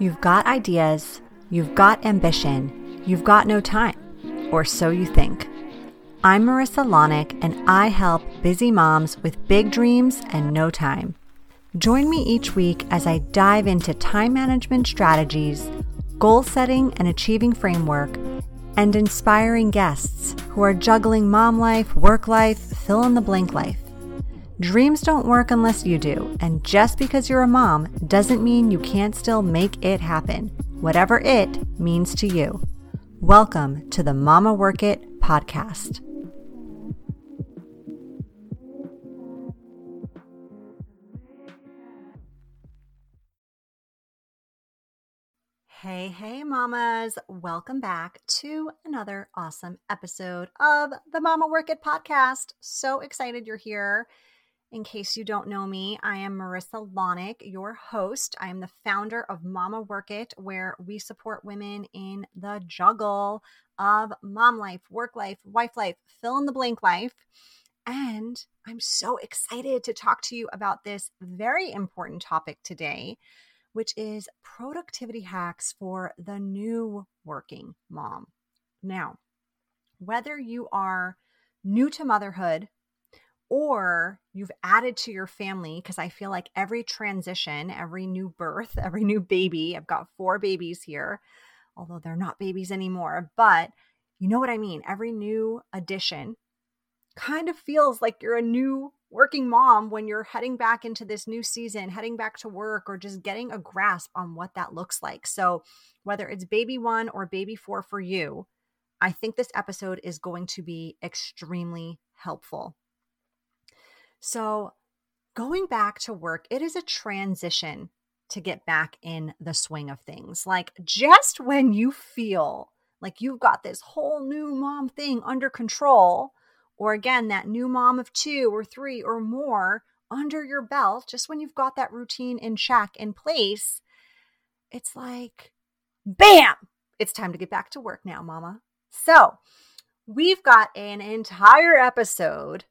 You've got ideas, you've got ambition, you've got no time, or so you think. I'm Marissa Lonick, and I help busy moms with big dreams and no time. Join me each week as I dive into time management strategies, goal setting and achieving framework, and inspiring guests who are juggling mom life, work life, fill in the blank life. Dreams don't work unless you do, and just because you're a mom doesn't mean you can't still make it happen, whatever it means to you. Welcome to the Mama Work It podcast. Hey, hey, mamas. Welcome back to another awesome episode of the Mama Work It podcast. So excited you're here. In case you don't know me, I am Marissa Lonick, your host. I am the founder of Mama Work It, where we support women in the juggle of mom life, work life, wife life, fill in the blank life. And I'm so excited to talk to you about this very important topic today, which is productivity hacks for the new working mom. Now, whether you are new to motherhood, or you've added to your family because I feel like every transition, every new birth, every new baby, I've got four babies here, although they're not babies anymore, but you know what I mean? Every new addition kind of feels like you're a new working mom when you're heading back into this new season, heading back to work, or just getting a grasp on what that looks like. So, whether it's baby one or baby four for you, I think this episode is going to be extremely helpful. So, going back to work, it is a transition to get back in the swing of things. Like, just when you feel like you've got this whole new mom thing under control, or again, that new mom of two or three or more under your belt, just when you've got that routine in check in place, it's like, bam, it's time to get back to work now, mama. So, we've got an entire episode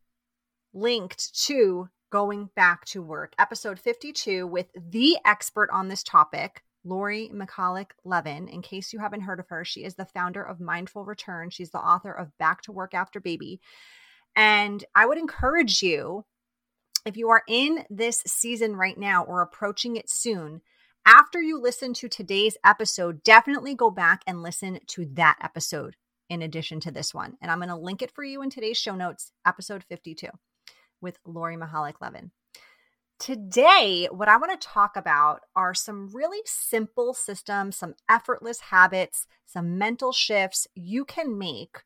linked to going back to work, episode 52 with the expert on this topic, Lori Michalik Levin. In case you haven't heard of her, she is the founder of Mindful Return. She's the author of Back to Work After Baby. And I would encourage you, if you are in this season right now or approaching it soon, after you listen to today's episode, definitely go back and listen to that episode in addition to this one. And I'm going to link it for you in today's show notes, episode 52 with Lori Mihalich-Levin. Today, what I want to talk about are some really simple systems, some effortless habits, some mental shifts you can make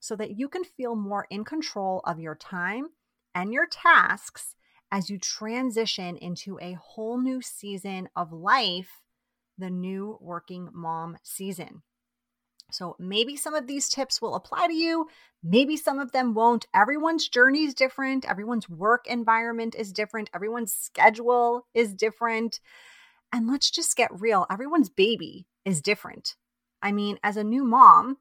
so that you can feel more in control of your time and your tasks as you transition into a whole new season of life, the new working mom season. So maybe some of these tips will apply to you, maybe some of them won't. Everyone's journey is different, everyone's work environment is different, everyone's schedule is different. And let's just get real everyone's baby is different. I mean, as a new mom,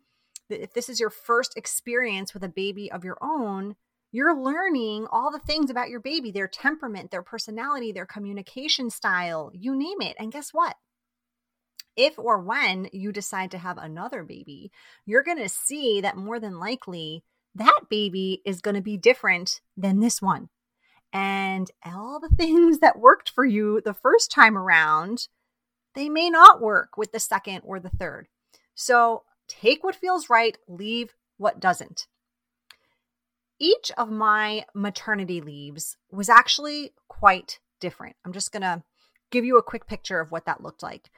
if this is your first experience with a baby of your own, you're learning all the things about your baby, their temperament, their personality, their communication style, you name it. And guess what? If or when you decide to have another baby, you're going to see that more than likely that baby is going to be different than this one. And all the things that worked for you the first time around, they may not work with the second or the third. So take what feels right, leave what doesn't. Each of my maternity leaves was actually quite different. I'm just going to give you a quick picture of what that looked like.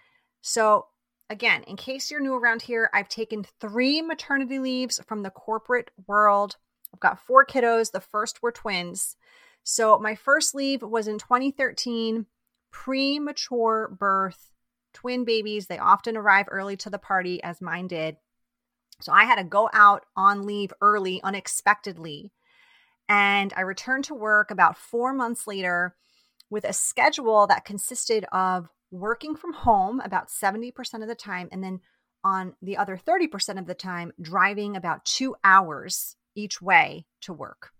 So, again, in case you're new around here, I've taken three maternity leaves from the corporate world. I've got four kiddos. The first were twins. So, my first leave was in 2013, premature birth, twin babies. They often arrive early to the party, as mine did. So, I had to go out on leave early, unexpectedly. And I returned to work about four months later with a schedule that consisted of working from home about 70% of the time, and then on the other 30% of the time, driving about two hours each way to work.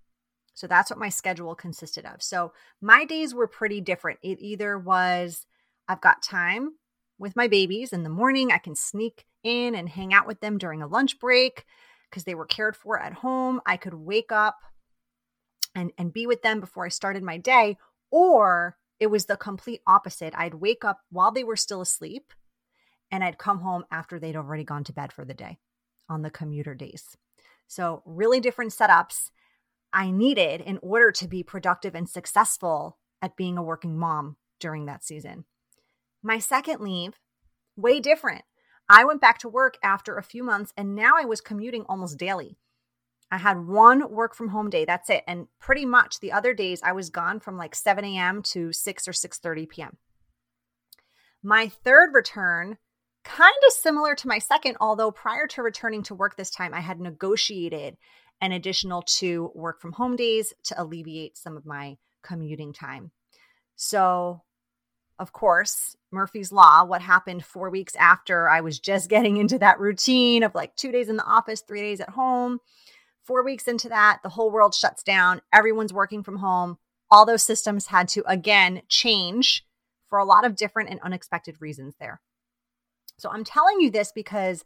So that's what my schedule consisted of. So my days were pretty different. It either was I've got time with my babies in the morning. I can sneak in and hang out with them during a lunch break because they were cared for at home. I could wake up and, and be with them before I started my day. Or it was the complete opposite. I'd wake up while they were still asleep and I'd come home after they'd already gone to bed for the day on the commuter days. So, really different setups I needed in order to be productive and successful at being a working mom during that season. My second leave, way different. I went back to work after a few months and now I was commuting almost daily. I had one work from home day. That's it. And pretty much the other days I was gone from like 7 a.m. to 6 or 6:30 p.m. My third return, kind of similar to my second, although prior to returning to work this time, I had negotiated an additional two work from home days to alleviate some of my commuting time. So, of course, Murphy's Law, what happened four weeks after I was just getting into that routine of like two days in the office, three days at home. Four weeks into that, the whole world shuts down. Everyone's working from home. All those systems had to again change for a lot of different and unexpected reasons there. So I'm telling you this because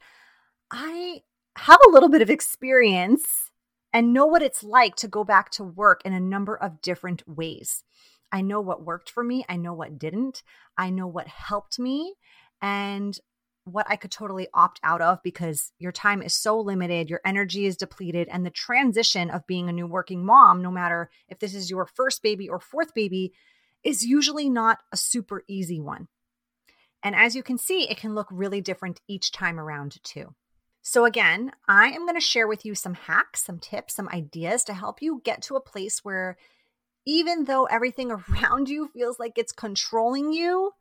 I have a little bit of experience and know what it's like to go back to work in a number of different ways. I know what worked for me, I know what didn't, I know what helped me, and what I could totally opt out of because your time is so limited, your energy is depleted, and the transition of being a new working mom, no matter if this is your first baby or fourth baby, is usually not a super easy one. And as you can see, it can look really different each time around, too. So, again, I am going to share with you some hacks, some tips, some ideas to help you get to a place where even though everything around you feels like it's controlling you,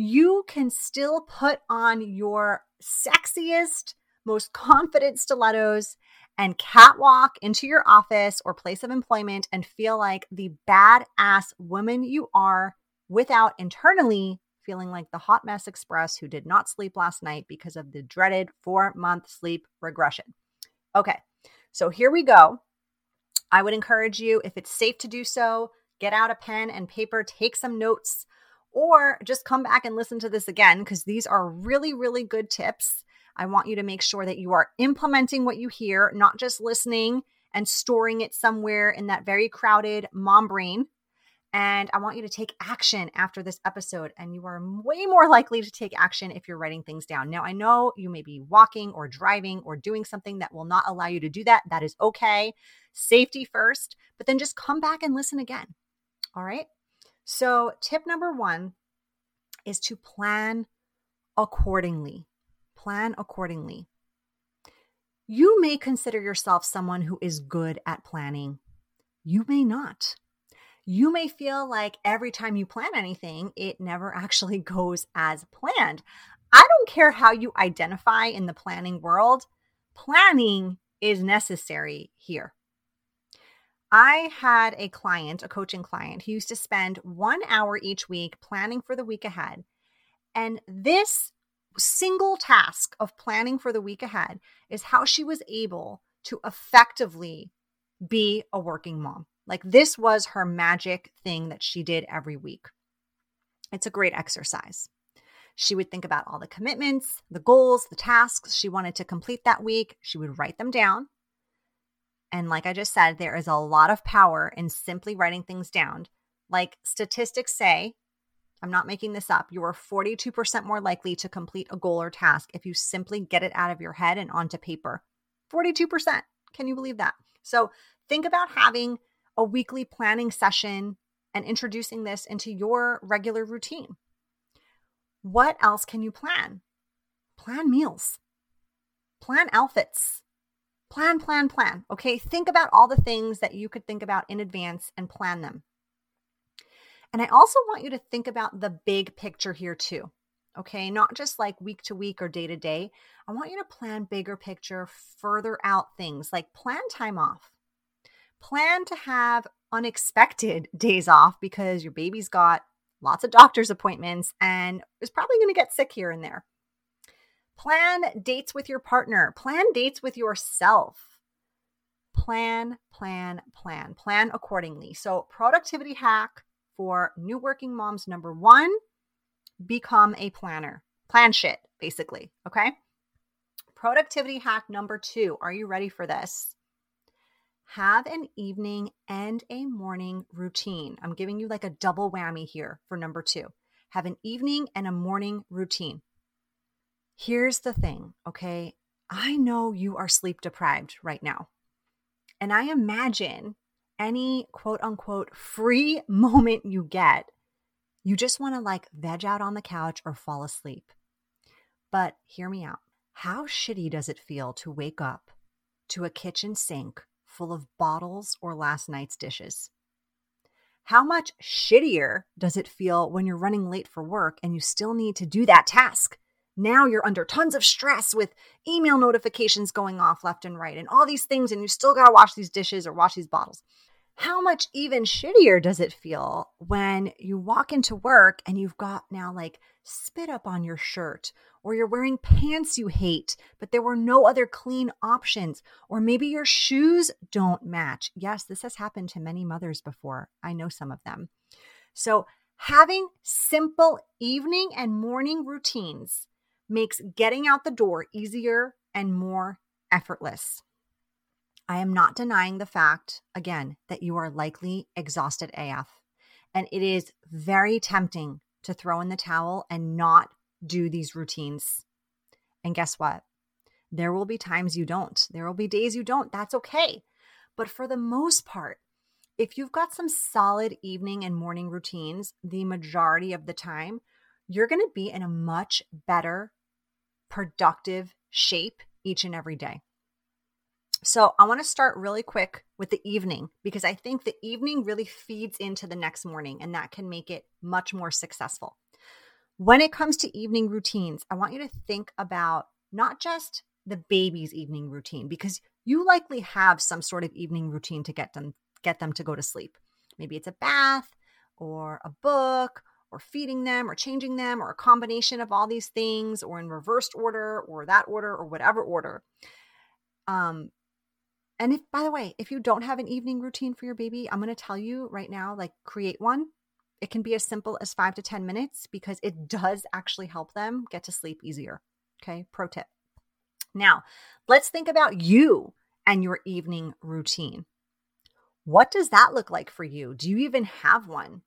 you can still put on your sexiest, most confident stilettos and catwalk into your office or place of employment and feel like the badass woman you are without internally feeling like the hot mess express who did not sleep last night because of the dreaded four month sleep regression. Okay, so here we go. I would encourage you, if it's safe to do so, get out a pen and paper, take some notes, or just come back and listen to this again because these are really, really good tips. I want you to make sure that you are implementing what you hear, not just listening and storing it somewhere in that very crowded mom brain and I want you to take action after this episode. And you are way more likely to take action if you're writing things down. Now, I know you may be walking or driving or doing something that will not allow you to do that. That is okay. Safety first, but then just come back and listen again. All right. So, tip number one is to plan accordingly. Plan accordingly. You may consider yourself someone who is good at planning. You may not you may feel like every time you plan anything, it never actually goes as planned. I don't care how you identify in the planning world, planning is necessary here. I had a client, a coaching client, who used to spend one hour each week planning for the week ahead. And this single task of planning for the week ahead is how she was able to effectively be a working mom. Like this was her magic thing that she did every week. It's a great exercise. She would think about all the commitments, the goals, the tasks she wanted to complete that week. She would write them down. And like I just said, there is a lot of power in simply writing things down. Like statistics say, I'm not making this up, you are 42% more likely to complete a goal or task if you simply get it out of your head and onto paper. 42%. Can you believe that? So think about having a weekly planning session and introducing this into your regular routine. What else can you plan? Plan meals, plan outfits, plan, plan, plan. Okay, think about all the things that you could think about in advance and plan them. And I also want you to think about the big picture here too. Okay, not just like week to week or day to day. I want you to plan bigger picture, further out things like plan time off plan to have unexpected days off because your baby's got lots of doctor's appointments and is probably going to get sick here and there. Plan dates with your partner, plan dates with yourself. Plan, plan, plan, plan accordingly. So, productivity hack for new working moms number one, become a planner. Plan shit, basically. Okay. Productivity hack number two. Are you ready for this? Have an evening and a morning routine. I'm giving you like a double whammy here for number two. Have an evening and a morning routine. Here's the thing, okay? I know you are sleep deprived right now. And I imagine any quote unquote free moment you get, you just want to like veg out on the couch or fall asleep. But hear me out. How shitty does it feel to wake up to a kitchen sink full of bottles or last night's dishes? How much shittier does it feel when you're running late for work and you still need to do that task? Now you're under tons of stress with email notifications going off left and right and all these things, and you still got to wash these dishes or wash these bottles. How much even shittier does it feel when you walk into work and you've got now like spit up on your shirt, or you're wearing pants you hate, but there were no other clean options, or maybe your shoes don't match? Yes, this has happened to many mothers before. I know some of them. So, having simple evening and morning routines makes getting out the door easier and more effortless. I am not denying the fact, again, that you are likely exhausted AF. And it is very tempting to throw in the towel and not do these routines. And guess what? There will be times you don't. There will be days you don't. That's okay. But for the most part, if you've got some solid evening and morning routines, the majority of the time, you're going to be in a much better productive shape each and every day. So, I want to start really quick with the evening because I think the evening really feeds into the next morning and that can make it much more successful. When it comes to evening routines, I want you to think about not just the baby's evening routine because you likely have some sort of evening routine to get them get them to go to sleep. Maybe it's a bath or a book or feeding them or changing them or a combination of all these things or in reversed order or that order or whatever order. Um, and if, by the way, if you don't have an evening routine for your baby, I'm going to tell you right now, like create one. It can be as simple as five to 10 minutes because it does actually help them get to sleep easier. Okay. Pro tip. Now, let's think about you and your evening routine. What does that look like for you? Do you even have one?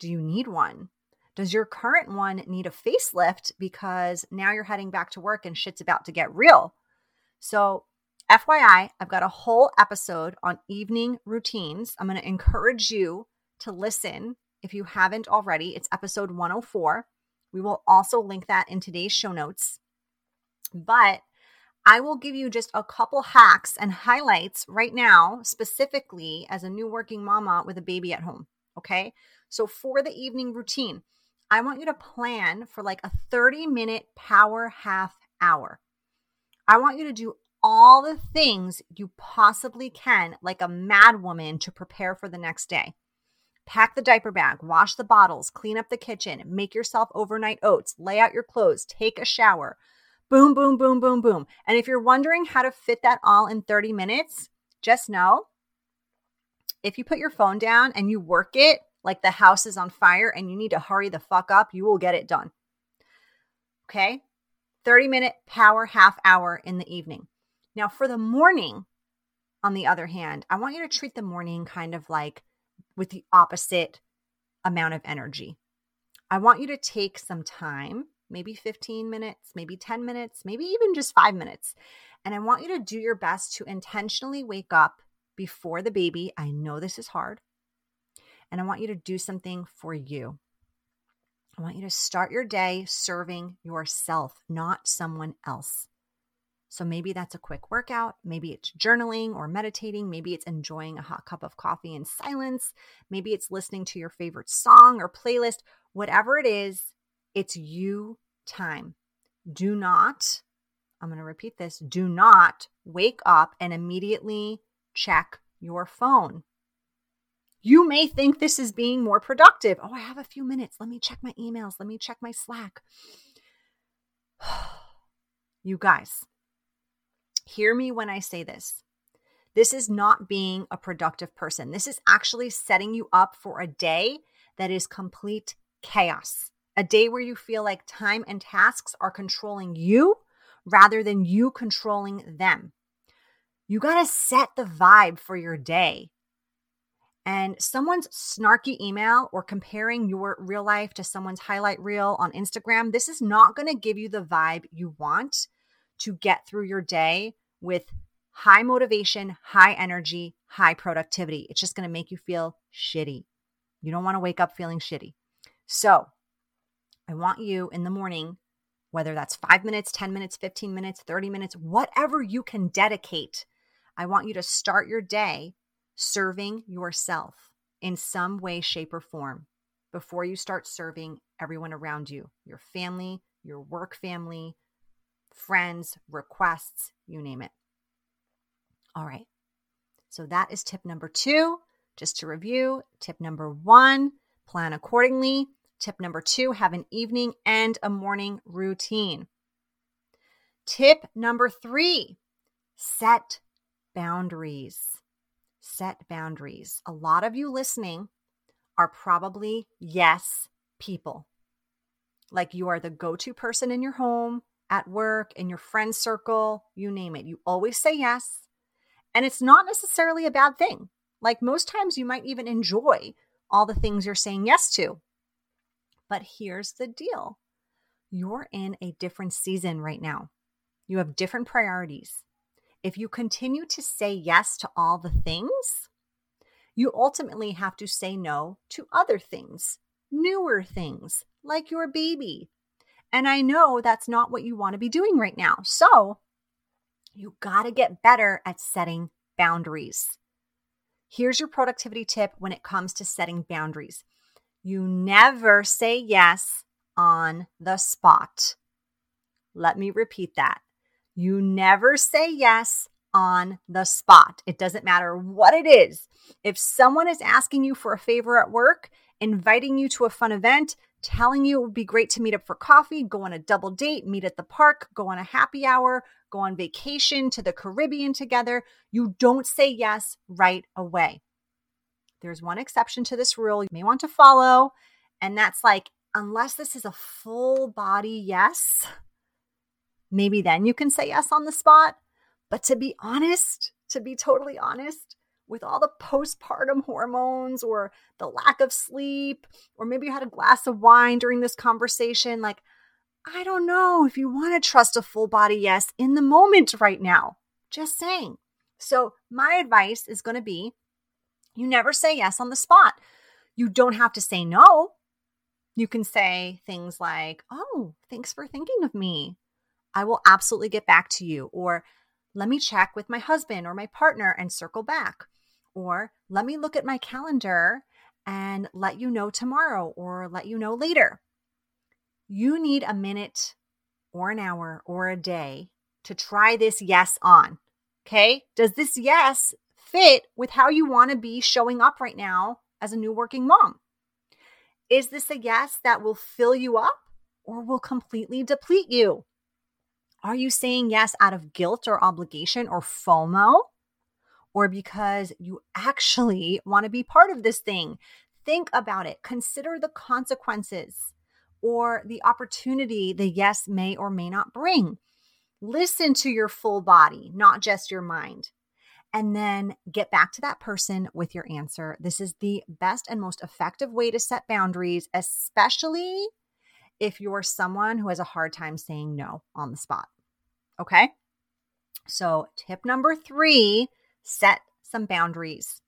Do you need one? Does your current one need a facelift because now you're heading back to work and shit's about to get real? So, FYI, I've got a whole episode on evening routines. I'm going to encourage you to listen if you haven't already. It's episode 104. We will also link that in today's show notes. But I will give you just a couple hacks and highlights right now, specifically as a new working mama with a baby at home. Okay. So for the evening routine, I want you to plan for like a 30 minute power half hour. I want you to do all the things you possibly can, like a mad woman, to prepare for the next day. Pack the diaper bag, wash the bottles, clean up the kitchen, make yourself overnight oats, lay out your clothes, take a shower. Boom, boom, boom, boom, boom. And if you're wondering how to fit that all in 30 minutes, just know if you put your phone down and you work it, like the house is on fire and you need to hurry the fuck up, you will get it done. Okay? 30 minute power half hour in the evening. Now, for the morning, on the other hand, I want you to treat the morning kind of like with the opposite amount of energy. I want you to take some time, maybe 15 minutes, maybe 10 minutes, maybe even just five minutes. And I want you to do your best to intentionally wake up before the baby. I know this is hard and I want you to do something for you. I want you to start your day serving yourself, not someone else. So maybe that's a quick workout. Maybe it's journaling or meditating. Maybe it's enjoying a hot cup of coffee in silence. Maybe it's listening to your favorite song or playlist. Whatever it is, it's you time. Do not, I'm going to repeat this do not wake up and immediately check your phone. You may think this is being more productive. Oh, I have a few minutes. Let me check my emails. Let me check my Slack. you guys, hear me when I say this. This is not being a productive person. This is actually setting you up for a day that is complete chaos a day where you feel like time and tasks are controlling you rather than you controlling them. You got to set the vibe for your day. And someone's snarky email or comparing your real life to someone's highlight reel on Instagram, this is not going to give you the vibe you want to get through your day with high motivation, high energy, high productivity. It's just going to make you feel shitty. You don't want to wake up feeling shitty. So, I want you in the morning, whether that's five minutes, 10 minutes, 15 minutes, 30 minutes, whatever you can dedicate I want you to start your day serving yourself in some way, shape, or form before you start serving everyone around you your family, your work family, friends, requests, you name it. All right. So that is tip number two. Just to review, tip number one, plan accordingly. Tip number two, have an evening and a morning routine. Tip number three, set boundaries. Set boundaries. A lot of you listening are probably yes people. Like you are the go to person in your home, at work, in your friend circle, you name it. You always say yes. And it's not necessarily a bad thing. Like most times, you might even enjoy all the things you're saying yes to. But here's the deal you're in a different season right now. You have different priorities if you continue to say yes to all the things, you ultimately have to say no to other things, newer things like your baby. And I know that's not what you want to be doing right now. So you got to get better at setting boundaries. Here's your productivity tip when it comes to setting boundaries you never say yes on the spot. Let me repeat that. You never say yes on the spot. It doesn't matter what it is. If someone is asking you for a favor at work, inviting you to a fun event, telling you it would be great to meet up for coffee, go on a double date, meet at the park, go on a happy hour, go on vacation to the Caribbean together, you don't say yes right away. There's one exception to this rule you may want to follow, and that's like, unless this is a full body yes, maybe then you can say yes on the spot. But to be honest, to be totally honest, with all the postpartum hormones or the lack of sleep, or maybe you had a glass of wine during this conversation, like, I don't know if you want to trust a full body yes in the moment right now. Just saying. So, my advice is going to be you never say yes on the spot. You don't have to say no. You can say things like, Oh, thanks for thinking of me. I will absolutely get back to you. Or let me check with my husband or my partner and circle back. Or let me look at my calendar and let you know tomorrow or let you know later. You need a minute or an hour or a day to try this yes on. Okay. Does this yes fit with how you want to be showing up right now as a new working mom? Is this a yes that will fill you up or will completely deplete you? Are you saying yes out of guilt or obligation or FOMO? Or because you actually want to be part of this thing? Think about it. Consider the consequences or the opportunity the yes may or may not bring. Listen to your full body, not just your mind. And then get back to that person with your answer. This is the best and most effective way to set boundaries, especially if you're someone who has a hard time saying no on the spot. Okay. So, tip number three set some boundaries.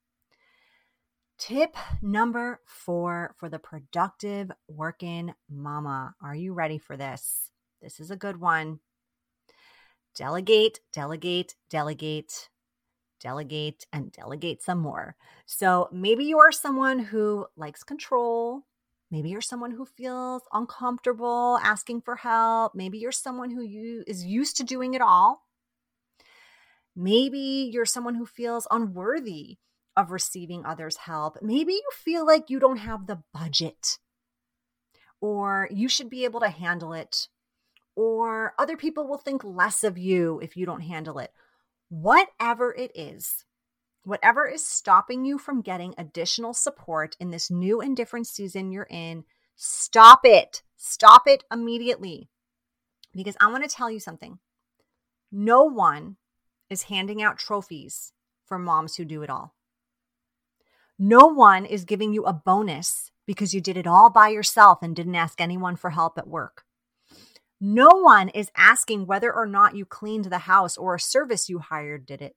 Tip number four for the productive working mama. Are you ready for this? This is a good one. Delegate, delegate, delegate, delegate, and delegate some more. So maybe you are someone who likes control, Maybe you're someone who feels uncomfortable asking for help. Maybe you're someone who you, is used to doing it all. Maybe you're someone who feels unworthy of receiving others' help. Maybe you feel like you don't have the budget or you should be able to handle it, or other people will think less of you if you don't handle it. Whatever it is, Whatever is stopping you from getting additional support in this new and different season you're in, stop it. Stop it immediately. Because I want to tell you something. No one is handing out trophies for moms who do it all. No one is giving you a bonus because you did it all by yourself and didn't ask anyone for help at work. No one is asking whether or not you cleaned the house or a service you hired did it.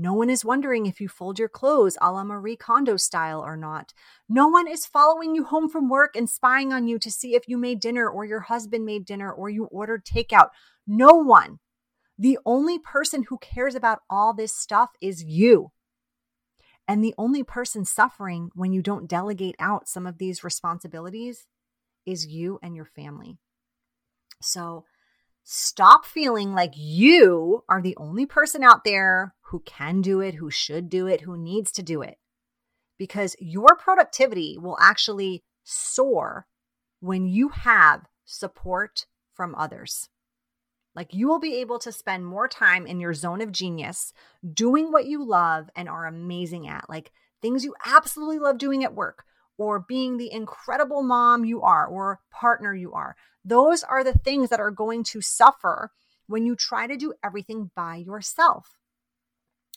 No one is wondering if you fold your clothes a la Marie Kondo style or not. No one is following you home from work and spying on you to see if you made dinner or your husband made dinner or you ordered takeout. No one. The only person who cares about all this stuff is you. And the only person suffering when you don't delegate out some of these responsibilities is you and your family. So stop feeling like you are the only person out there who can do it, who should do it, who needs to do it. Because your productivity will actually soar when you have support from others. Like you will be able to spend more time in your zone of genius doing what you love and are amazing at, like things you absolutely love doing at work, or being the incredible mom you are, or partner you are. Those are the things that are going to suffer when you try to do everything by yourself.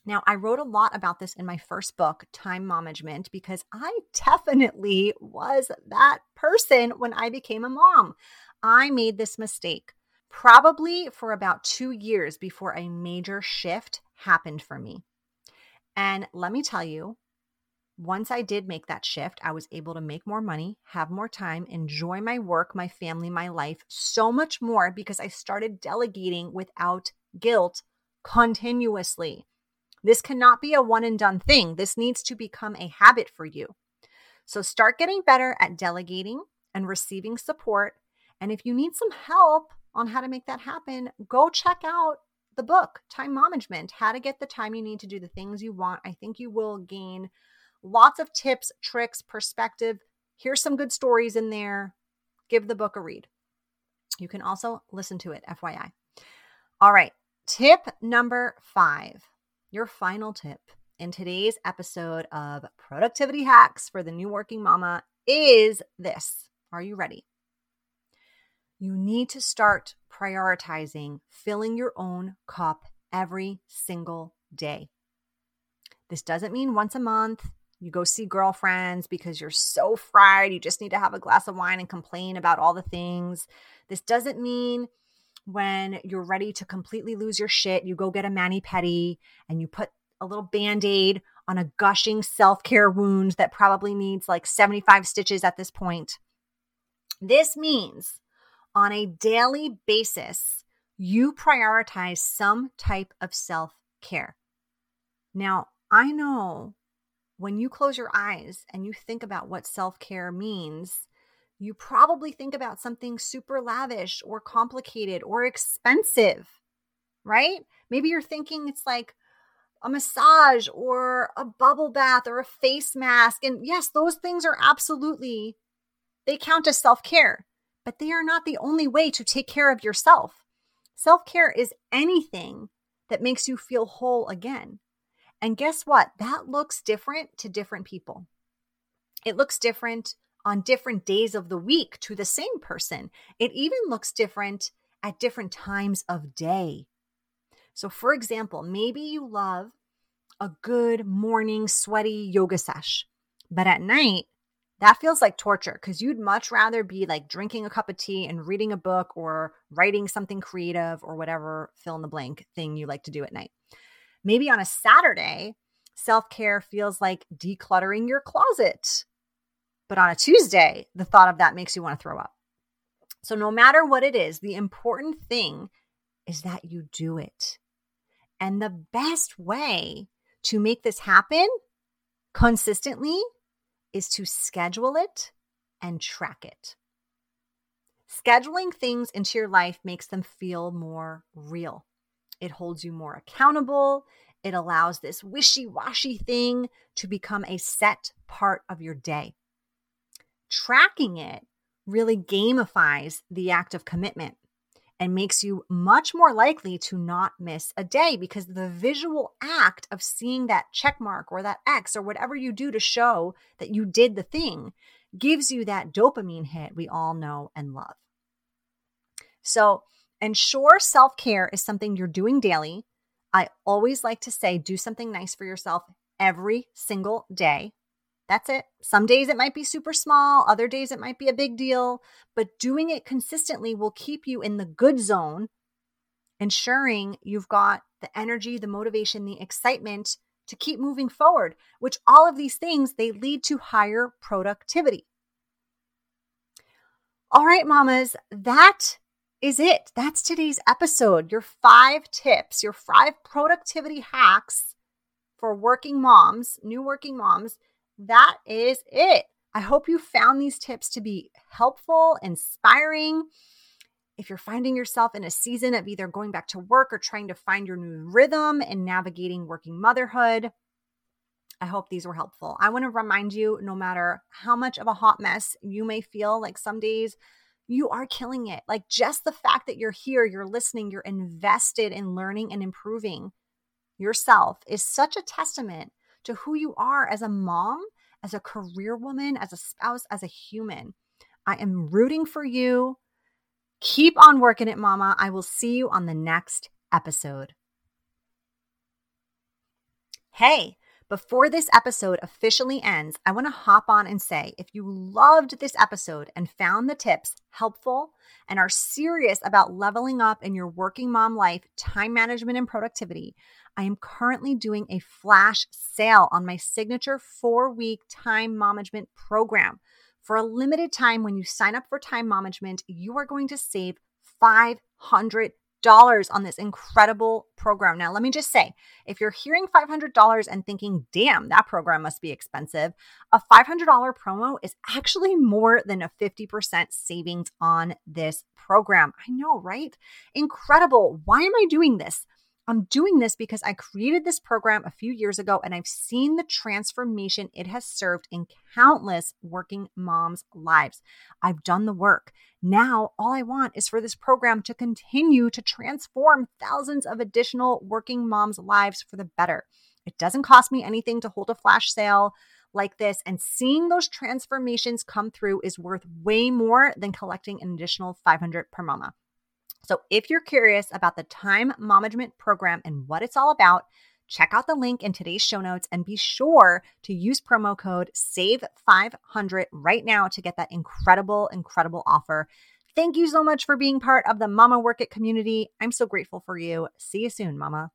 Now, I wrote a lot about this in my first book, Time MOMagement, because I definitely was that person when I became a mom. I made this mistake probably for about two years before a major shift happened for me. And let me tell you, once I did make that shift, I was able to make more money, have more time, enjoy my work, my family, my life so much more because I started delegating without guilt continuously. This cannot be a one and done thing. This needs to become a habit for you. So start getting better at delegating and receiving support. And if you need some help, on how to make that happen, go check out the book, Time MOMagement How to Get the Time You Need to Do the Things You Want. I think you will gain lots of tips, tricks, perspective. Here's some good stories in there. Give the book a read. You can also listen to it, FYI. All right, tip number five, your final tip in today's episode of Productivity Hacks for the New Working Mama is this. Are you ready? you need to start prioritizing filling your own cup every single day. This doesn't mean once a month you go see girlfriends because you're so fried, you just need to have a glass of wine and complain about all the things. This doesn't mean when you're ready to completely lose your shit, you go get a mani pedi and you put a little band aid on a gushing self care wound that probably needs like 75 stitches at this point. This means on a daily basis, you prioritize some type of self care. Now, I know when you close your eyes and you think about what self care means, you probably think about something super lavish or complicated or expensive, right? Maybe you're thinking it's like a massage or a bubble bath or a face mask. And yes, those things are absolutely, they count as self care but they are not the only way to take care of yourself. Self care is anything that makes you feel whole again. And guess what? That looks different to different people. It looks different on different days of the week to the same person. It even looks different at different times of day. So, for example, maybe you love a good morning sweaty yoga sesh, but at night that feels like torture because you'd much rather be like drinking a cup of tea and reading a book or writing something creative or whatever fill in the blank thing you like to do at night. Maybe on a Saturday, self care feels like decluttering your closet. But on a Tuesday, the thought of that makes you want to throw up. So, no matter what it is, the important thing is that you do it. And the best way to make this happen consistently is to schedule it and track it. Scheduling things into your life makes them feel more real. It holds you more accountable. It allows this wishy washy thing to become a set part of your day. Tracking it really gamifies the act of commitment and makes you much more likely to not miss a day because the visual act of seeing that check mark or that X or whatever you do to show that you did the thing gives you that dopamine hit we all know and love. So, ensure self care is something you're doing daily. I always like to say, do something nice for yourself every single day. That's it. Some days it might be super small, other days it might be a big deal, but doing it consistently will keep you in the good zone, ensuring you've got the energy, the motivation, the excitement to keep moving forward, which all of these things they lead to higher productivity. All right, mamas, that is it. That's today's episode. Your five tips, your five productivity hacks for working moms, new working moms that is it. I hope you found these tips to be helpful, inspiring. If you're finding yourself in a season of either going back to work or trying to find your new rhythm and navigating working motherhood, I hope these were helpful. I want to remind you no matter how much of a hot mess you may feel like some days, you are killing it. Like just the fact that you're here, you're listening, you're invested in learning and improving yourself is such a testament to who you are as a mom, as a career woman, as a spouse, as a human. I am rooting for you. Keep on working it, mama. I will see you on the next episode. Hey, before this episode officially ends, I want to hop on and say if you loved this episode and found the tips helpful and are serious about leveling up in your working mom life, time management, and productivity, I am currently doing a flash sale on my signature four week time management program. For a limited time, when you sign up for Time MOMagement, you are going to save $500 on this incredible program. Now, let me just say if you're hearing $500 and thinking, damn, that program must be expensive, a $500 promo is actually more than a 50% savings on this program. I know, right? Incredible. Why am I doing this? I'm doing this because I created this program a few years ago and I've seen the transformation it has served in countless working moms' lives. I've done the work. Now, all I want is for this program to continue to transform thousands of additional working moms' lives for the better. It doesn't cost me anything to hold a flash sale like this, and seeing those transformations come through is worth way more than collecting an additional 500 per mama. So if you're curious about the time management program and what it's all about, check out the link in today's show notes and be sure to use promo code SAVE500 right now to get that incredible, incredible offer. Thank you so much for being part of the Mama Work It community. I'm so grateful for you. See you soon, Mama.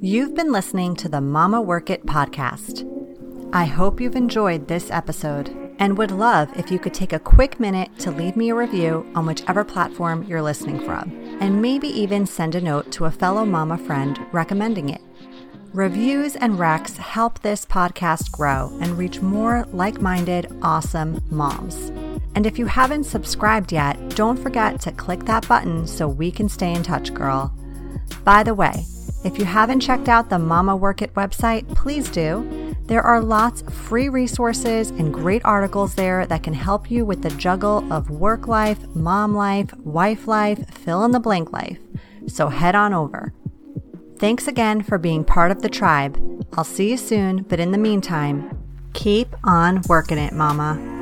You've been listening to the Mama Work It podcast. I hope you've enjoyed this episode and would love if you could take a quick minute to leave me a review on whichever platform you're listening from, and maybe even send a note to a fellow mama friend recommending it. Reviews and recs help this podcast grow and reach more like minded, awesome moms. And if you haven't subscribed yet, don't forget to click that button so we can stay in touch, girl. By the way, if you haven't checked out the Mama Work It website, please do. There are lots of free resources and great articles there that can help you with the juggle of work life, mom life, wife life, fill in the blank life. So head on over. Thanks again for being part of the tribe. I'll see you soon, but in the meantime, keep on working it, mama.